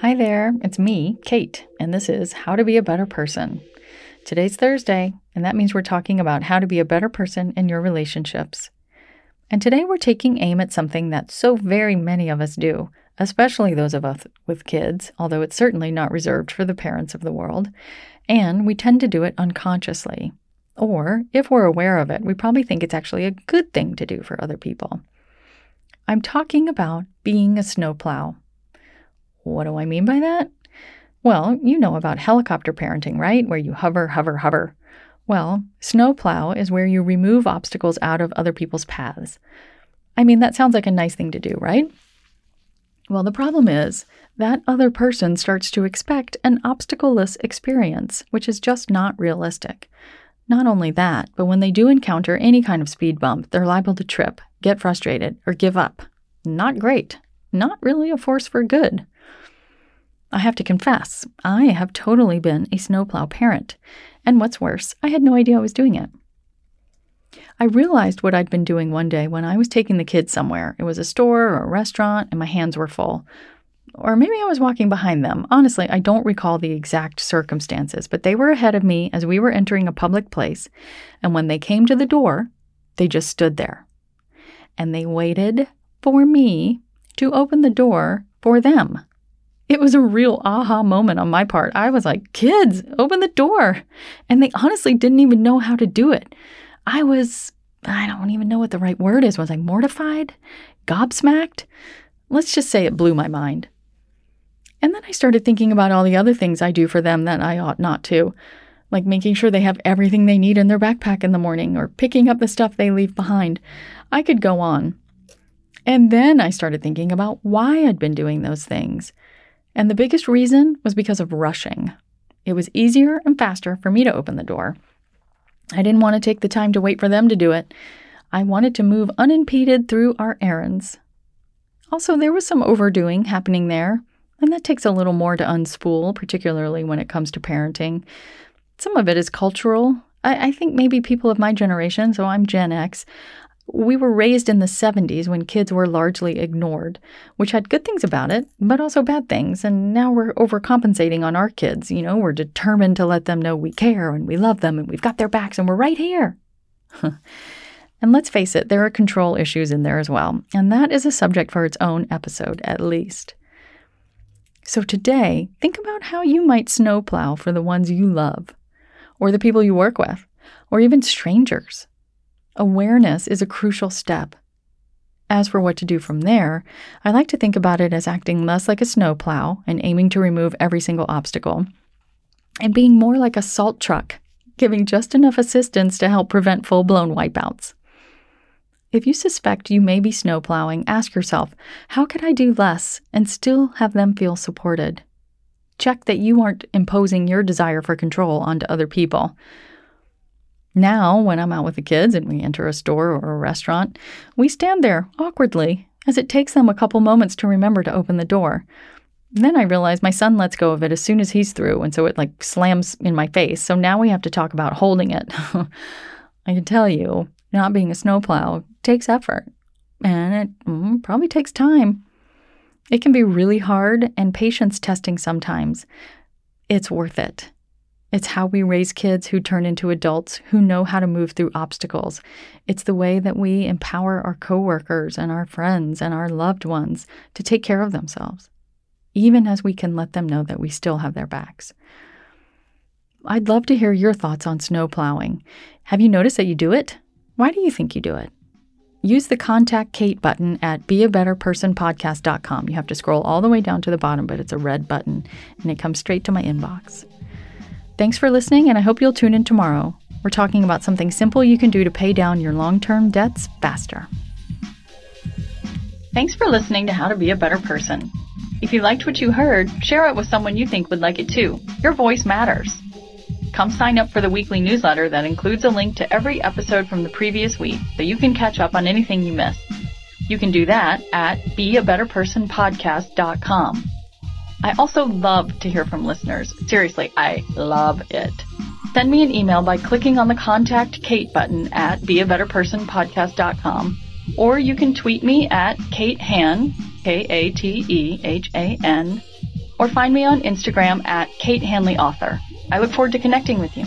Hi there, it's me, Kate, and this is How to Be a Better Person. Today's Thursday, and that means we're talking about how to be a better person in your relationships. And today we're taking aim at something that so very many of us do, especially those of us with kids, although it's certainly not reserved for the parents of the world. And we tend to do it unconsciously. Or, if we're aware of it, we probably think it's actually a good thing to do for other people. I'm talking about being a snowplow. What do I mean by that? Well, you know about helicopter parenting, right? Where you hover, hover, hover. Well, snowplow is where you remove obstacles out of other people's paths. I mean, that sounds like a nice thing to do, right? Well, the problem is that other person starts to expect an obstacle-less experience, which is just not realistic. Not only that, but when they do encounter any kind of speed bump, they're liable to trip, get frustrated, or give up. Not great. Not really a force for good. I have to confess, I have totally been a snowplow parent. And what's worse, I had no idea I was doing it. I realized what I'd been doing one day when I was taking the kids somewhere. It was a store or a restaurant, and my hands were full. Or maybe I was walking behind them. Honestly, I don't recall the exact circumstances, but they were ahead of me as we were entering a public place. And when they came to the door, they just stood there. And they waited for me to open the door for them. It was a real aha moment on my part. I was like, kids, open the door. And they honestly didn't even know how to do it. I was, I don't even know what the right word is. Was I mortified? Gobsmacked? Let's just say it blew my mind. And then I started thinking about all the other things I do for them that I ought not to, like making sure they have everything they need in their backpack in the morning or picking up the stuff they leave behind. I could go on. And then I started thinking about why I'd been doing those things. And the biggest reason was because of rushing. It was easier and faster for me to open the door. I didn't want to take the time to wait for them to do it. I wanted to move unimpeded through our errands. Also, there was some overdoing happening there, and that takes a little more to unspool, particularly when it comes to parenting. Some of it is cultural. I, I think maybe people of my generation, so I'm Gen X, we were raised in the 70s when kids were largely ignored, which had good things about it, but also bad things. And now we're overcompensating on our kids. You know, we're determined to let them know we care and we love them and we've got their backs and we're right here. and let's face it, there are control issues in there as well. And that is a subject for its own episode, at least. So today, think about how you might snowplow for the ones you love, or the people you work with, or even strangers. Awareness is a crucial step. As for what to do from there, I like to think about it as acting less like a snowplow and aiming to remove every single obstacle, and being more like a salt truck, giving just enough assistance to help prevent full blown wipeouts. If you suspect you may be snowplowing, ask yourself, how could I do less and still have them feel supported? Check that you aren't imposing your desire for control onto other people. Now, when I'm out with the kids and we enter a store or a restaurant, we stand there awkwardly as it takes them a couple moments to remember to open the door. then I realize my son lets go of it as soon as he's through, and so it like slams in my face. So now we have to talk about holding it. I can tell you, not being a snowplow takes effort, and it mm, probably takes time. It can be really hard and patience testing sometimes. It's worth it. It's how we raise kids who turn into adults who know how to move through obstacles. It's the way that we empower our coworkers and our friends and our loved ones to take care of themselves, even as we can let them know that we still have their backs. I'd love to hear your thoughts on snow plowing. Have you noticed that you do it? Why do you think you do it? Use the Contact Kate button at beabetterpersonpodcast.com. You have to scroll all the way down to the bottom, but it's a red button and it comes straight to my inbox. Thanks for listening, and I hope you'll tune in tomorrow. We're talking about something simple you can do to pay down your long term debts faster. Thanks for listening to How to Be a Better Person. If you liked what you heard, share it with someone you think would like it too. Your voice matters. Come sign up for the weekly newsletter that includes a link to every episode from the previous week so you can catch up on anything you missed. You can do that at beabetterpersonpodcast.com. I also love to hear from listeners. Seriously, I love it. Send me an email by clicking on the Contact Kate button at beabetterpersonpodcast.com or you can tweet me at Kate Han, K-A-T-E-H-A-N, or find me on Instagram at Kate Hanley Author. I look forward to connecting with you.